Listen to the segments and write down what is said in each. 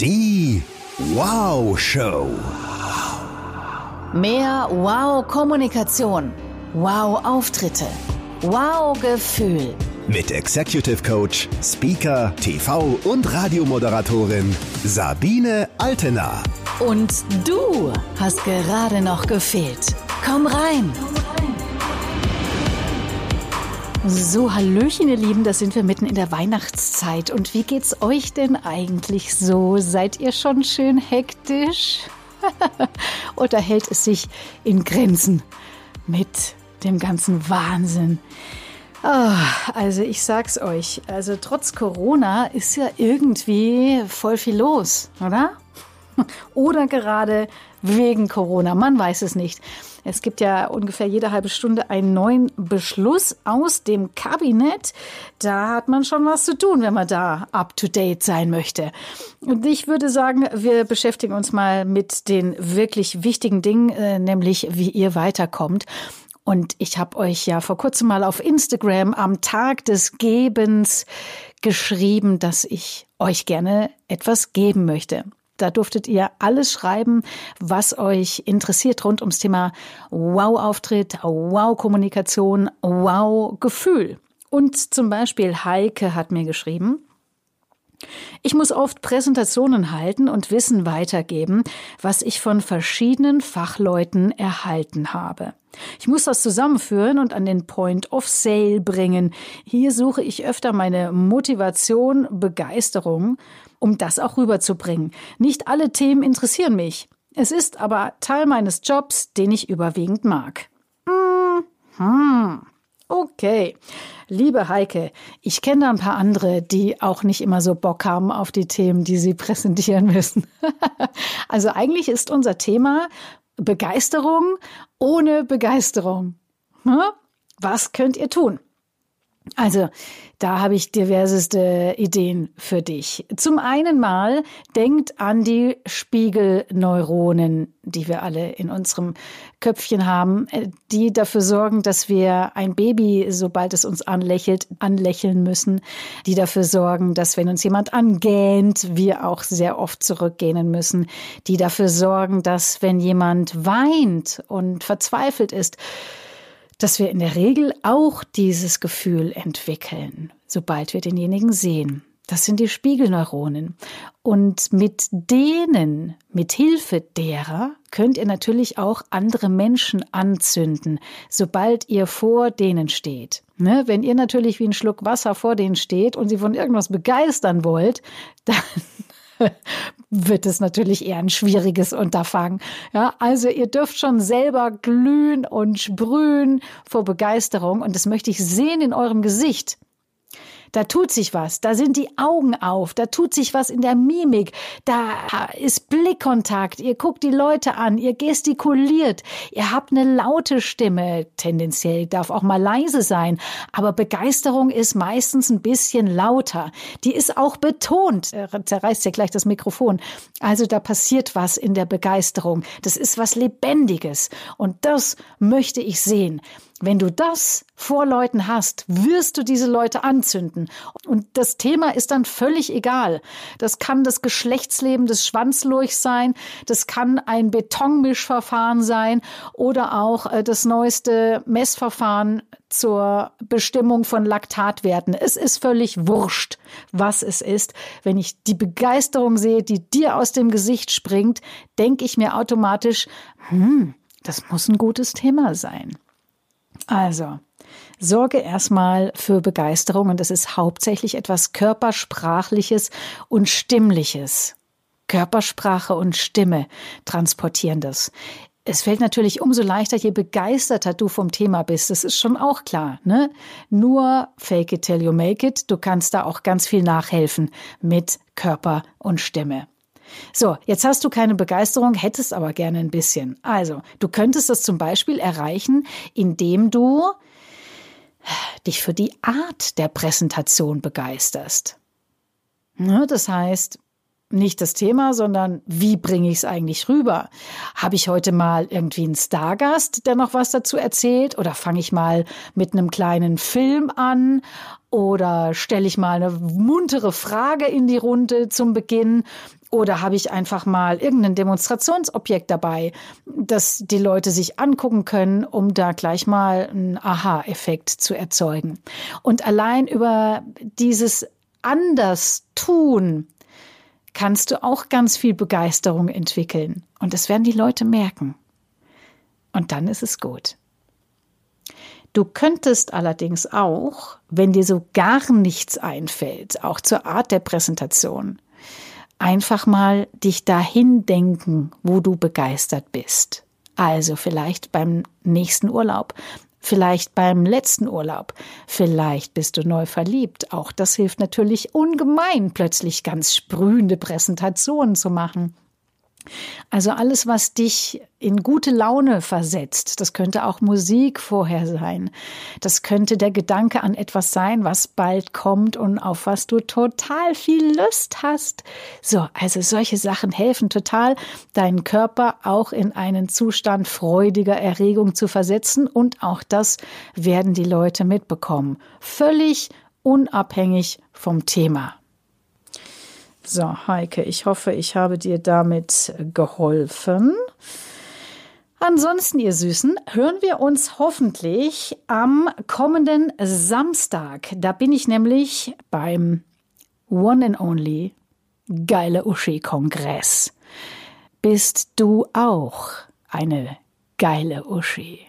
Die Wow Show. Mehr Wow-Kommunikation. Wow-Auftritte. Wow-Gefühl. Mit Executive Coach, Speaker, TV und Radiomoderatorin Sabine Altena. Und du hast gerade noch gefehlt. Komm rein. So, Hallöchen, ihr Lieben, da sind wir mitten in der Weihnachtszeit. Und wie geht's euch denn eigentlich so? Seid ihr schon schön hektisch? Oder hält es sich in Grenzen mit dem ganzen Wahnsinn? Oh, also ich sag's euch, also trotz Corona ist ja irgendwie voll viel los, oder? Oder gerade wegen Corona, man weiß es nicht. Es gibt ja ungefähr jede halbe Stunde einen neuen Beschluss aus dem Kabinett. Da hat man schon was zu tun, wenn man da up-to-date sein möchte. Und ich würde sagen, wir beschäftigen uns mal mit den wirklich wichtigen Dingen, äh, nämlich wie ihr weiterkommt. Und ich habe euch ja vor kurzem mal auf Instagram am Tag des Gebens geschrieben, dass ich euch gerne etwas geben möchte. Da durftet ihr alles schreiben, was euch interessiert rund ums Thema Wow-Auftritt, Wow-Kommunikation, Wow-Gefühl. Und zum Beispiel Heike hat mir geschrieben, ich muss oft Präsentationen halten und Wissen weitergeben, was ich von verschiedenen Fachleuten erhalten habe. Ich muss das zusammenführen und an den Point of Sale bringen. Hier suche ich öfter meine Motivation, Begeisterung um das auch rüberzubringen. Nicht alle Themen interessieren mich. Es ist aber Teil meines Jobs, den ich überwiegend mag. Hm. Okay. Liebe Heike, ich kenne da ein paar andere, die auch nicht immer so Bock haben auf die Themen, die sie präsentieren müssen. also eigentlich ist unser Thema Begeisterung ohne Begeisterung. Hm? Was könnt ihr tun? Also, da habe ich diverseste Ideen für dich. Zum einen mal, denkt an die Spiegelneuronen, die wir alle in unserem Köpfchen haben, äh, die dafür sorgen, dass wir ein Baby, sobald es uns anlächelt, anlächeln müssen, die dafür sorgen, dass wenn uns jemand angähnt, wir auch sehr oft zurückgähnen müssen, die dafür sorgen, dass wenn jemand weint und verzweifelt ist, dass wir in der Regel auch dieses Gefühl entwickeln, sobald wir denjenigen sehen. Das sind die Spiegelneuronen. Und mit denen, mit Hilfe derer, könnt ihr natürlich auch andere Menschen anzünden, sobald ihr vor denen steht. Ne? Wenn ihr natürlich wie ein Schluck Wasser vor denen steht und sie von irgendwas begeistern wollt, dann wird es natürlich eher ein schwieriges Unterfangen. Ja, also ihr dürft schon selber glühen und sprühen vor Begeisterung und das möchte ich sehen in eurem Gesicht. Da tut sich was, da sind die Augen auf, da tut sich was in der Mimik, da ist Blickkontakt, ihr guckt die Leute an, ihr gestikuliert, ihr habt eine laute Stimme, tendenziell darf auch mal leise sein, aber Begeisterung ist meistens ein bisschen lauter. Die ist auch betont, zerreißt ja gleich das Mikrofon. Also da passiert was in der Begeisterung. Das ist was Lebendiges. Und das möchte ich sehen. Wenn du das vor Leuten hast, wirst du diese Leute anzünden. Und das Thema ist dann völlig egal. Das kann das Geschlechtsleben des Schwanzlurchs sein, das kann ein Betonmischverfahren sein oder auch äh, das neueste Messverfahren zur Bestimmung von Laktatwerten. Es ist völlig wurscht, was es ist. Wenn ich die Begeisterung sehe, die dir aus dem Gesicht springt, denke ich mir automatisch, hm, das muss ein gutes Thema sein. Also, sorge erstmal für Begeisterung und das ist hauptsächlich etwas Körpersprachliches und Stimmliches. Körpersprache und Stimme transportieren das. Es fällt natürlich umso leichter, je begeisterter du vom Thema bist. Das ist schon auch klar, ne? Nur fake it till you make it. Du kannst da auch ganz viel nachhelfen mit Körper und Stimme. So, jetzt hast du keine Begeisterung, hättest aber gerne ein bisschen. Also, du könntest das zum Beispiel erreichen, indem du dich für die Art der Präsentation begeisterst. Das heißt, nicht das Thema, sondern wie bringe ich es eigentlich rüber? Habe ich heute mal irgendwie einen Stargast, der noch was dazu erzählt? Oder fange ich mal mit einem kleinen Film an? Oder stelle ich mal eine muntere Frage in die Runde zum Beginn? Oder habe ich einfach mal irgendein Demonstrationsobjekt dabei, das die Leute sich angucken können, um da gleich mal einen Aha-Effekt zu erzeugen? Und allein über dieses anders tun kannst du auch ganz viel Begeisterung entwickeln. Und das werden die Leute merken. Und dann ist es gut. Du könntest allerdings auch, wenn dir so gar nichts einfällt, auch zur Art der Präsentation, einfach mal dich dahin denken, wo du begeistert bist. Also vielleicht beim nächsten Urlaub, vielleicht beim letzten Urlaub, vielleicht bist du neu verliebt. Auch das hilft natürlich ungemein, plötzlich ganz sprühende Präsentationen zu machen. Also alles, was dich in gute Laune versetzt, das könnte auch Musik vorher sein. Das könnte der Gedanke an etwas sein, was bald kommt und auf was du total viel Lust hast. So, also solche Sachen helfen total, deinen Körper auch in einen Zustand freudiger Erregung zu versetzen und auch das werden die Leute mitbekommen. Völlig unabhängig vom Thema. So, Heike, ich hoffe, ich habe dir damit geholfen. Ansonsten, ihr Süßen, hören wir uns hoffentlich am kommenden Samstag. Da bin ich nämlich beim One and Only Geile Uschi-Kongress. Bist du auch eine geile Uschi?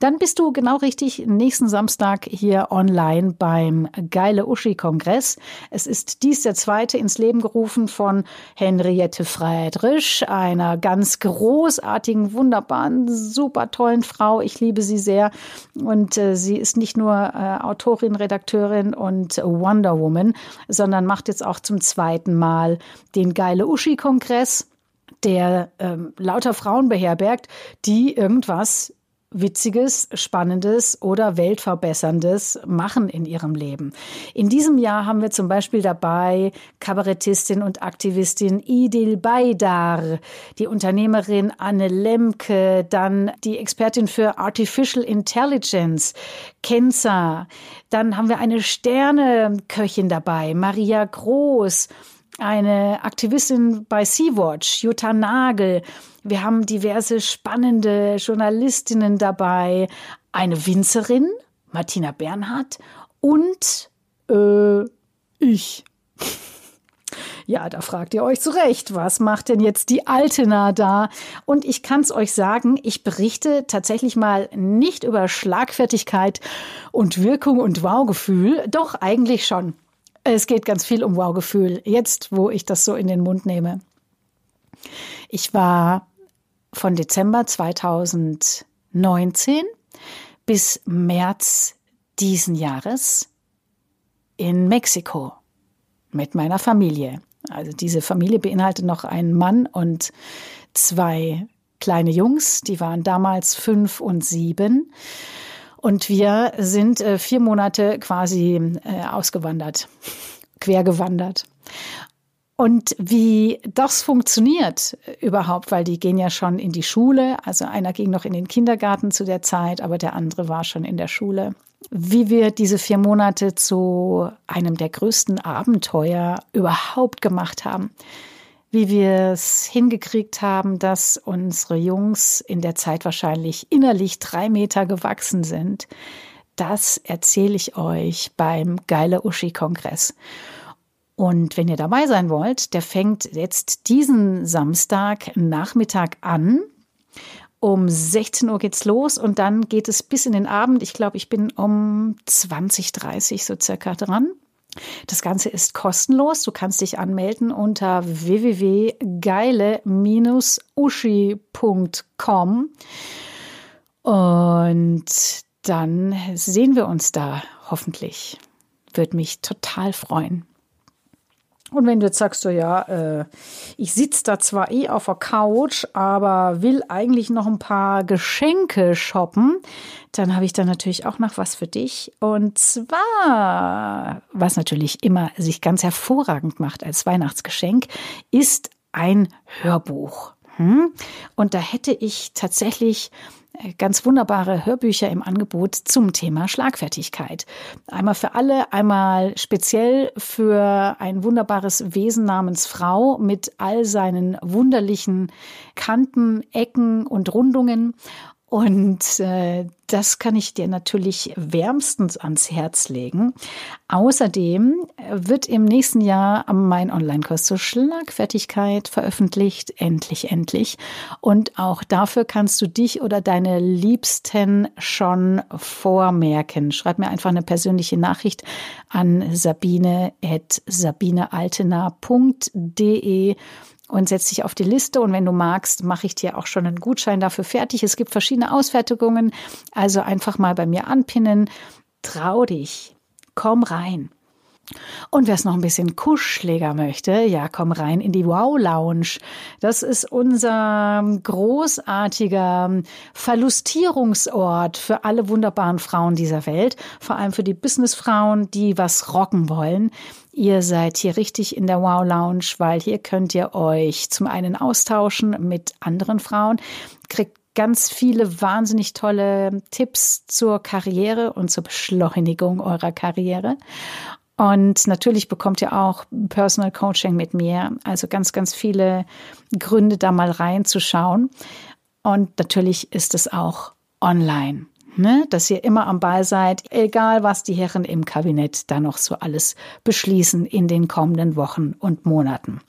Dann bist du genau richtig nächsten Samstag hier online beim Geile Uschi-Kongress. Es ist dies der zweite ins Leben gerufen von Henriette Friedrich, einer ganz großartigen, wunderbaren, super tollen Frau. Ich liebe sie sehr. Und äh, sie ist nicht nur äh, Autorin, Redakteurin und Wonder Woman, sondern macht jetzt auch zum zweiten Mal den Geile Uschi-Kongress der ähm, lauter Frauen beherbergt, die irgendwas Witziges, Spannendes oder Weltverbesserndes machen in ihrem Leben. In diesem Jahr haben wir zum Beispiel dabei Kabarettistin und Aktivistin Idil Baydar, die Unternehmerin Anne Lemke, dann die Expertin für Artificial Intelligence, Kenza. Dann haben wir eine Sterneköchin dabei, Maria Groß eine Aktivistin bei Sea-Watch, Jutta Nagel. Wir haben diverse spannende Journalistinnen dabei, eine Winzerin, Martina Bernhardt und äh, ich. Ja, da fragt ihr euch zurecht, was macht denn jetzt die Altena da? Und ich kann es euch sagen, ich berichte tatsächlich mal nicht über Schlagfertigkeit und Wirkung und Wow-Gefühl, doch eigentlich schon. Es geht ganz viel um Wow-Gefühl, jetzt, wo ich das so in den Mund nehme. Ich war von Dezember 2019 bis März diesen Jahres in Mexiko mit meiner Familie. Also diese Familie beinhaltet noch einen Mann und zwei kleine Jungs, die waren damals fünf und sieben. Und wir sind äh, vier Monate quasi äh, ausgewandert, quergewandert. Und wie das funktioniert überhaupt, weil die gehen ja schon in die Schule, also einer ging noch in den Kindergarten zu der Zeit, aber der andere war schon in der Schule. Wie wir diese vier Monate zu einem der größten Abenteuer überhaupt gemacht haben wie wir es hingekriegt haben, dass unsere Jungs in der Zeit wahrscheinlich innerlich drei Meter gewachsen sind, das erzähle ich euch beim Geile Uschi-Kongress. Und wenn ihr dabei sein wollt, der fängt jetzt diesen Samstag Nachmittag an. Um 16 Uhr geht's los und dann geht es bis in den Abend. Ich glaube, ich bin um 20.30 so circa dran. Das Ganze ist kostenlos. Du kannst dich anmelden unter www.geile-uschi.com und dann sehen wir uns da hoffentlich. Würde mich total freuen. Und wenn du jetzt sagst, so ja, äh, ich sitze da zwar eh auf der Couch, aber will eigentlich noch ein paar Geschenke shoppen, dann habe ich da natürlich auch noch was für dich. Und zwar, was natürlich immer sich ganz hervorragend macht als Weihnachtsgeschenk, ist ein Hörbuch. Hm? Und da hätte ich tatsächlich ganz wunderbare Hörbücher im Angebot zum Thema Schlagfertigkeit. Einmal für alle, einmal speziell für ein wunderbares Wesen namens Frau mit all seinen wunderlichen Kanten, Ecken und Rundungen und äh, das kann ich dir natürlich wärmstens ans Herz legen. Außerdem wird im nächsten Jahr mein Online-Kurs zur Schlagfertigkeit veröffentlicht. Endlich, endlich. Und auch dafür kannst du dich oder deine Liebsten schon vormerken. Schreib mir einfach eine persönliche Nachricht an sabine.sabinealtener.de und setz dich auf die Liste. Und wenn du magst, mache ich dir auch schon einen Gutschein dafür fertig. Es gibt verschiedene Ausfertigungen. Also einfach mal bei mir anpinnen. Trau dich. Komm rein. Und wer es noch ein bisschen kuscheliger möchte, ja, komm rein in die Wow Lounge. Das ist unser großartiger Verlustierungsort für alle wunderbaren Frauen dieser Welt, vor allem für die Businessfrauen, die was rocken wollen. Ihr seid hier richtig in der Wow Lounge, weil hier könnt ihr euch zum einen austauschen mit anderen Frauen, kriegt ganz viele wahnsinnig tolle Tipps zur Karriere und zur Beschleunigung eurer Karriere. Und natürlich bekommt ihr auch Personal Coaching mit mir. Also ganz, ganz viele Gründe, da mal reinzuschauen. Und natürlich ist es auch online. Ne, dass ihr immer am Ball seid, egal was die Herren im Kabinett da noch so alles beschließen in den kommenden Wochen und Monaten.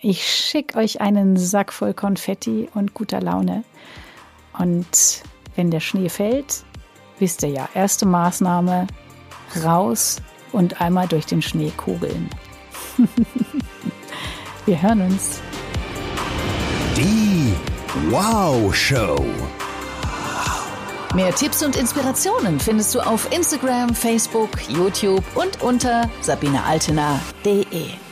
Ich schicke euch einen Sack voll Konfetti und guter Laune. Und wenn der Schnee fällt, wisst ihr ja, erste Maßnahme, raus und einmal durch den Schnee kugeln. Wir hören uns. Die Wow Show. Mehr Tipps und Inspirationen findest du auf Instagram, Facebook, YouTube und unter sabinealtener.de.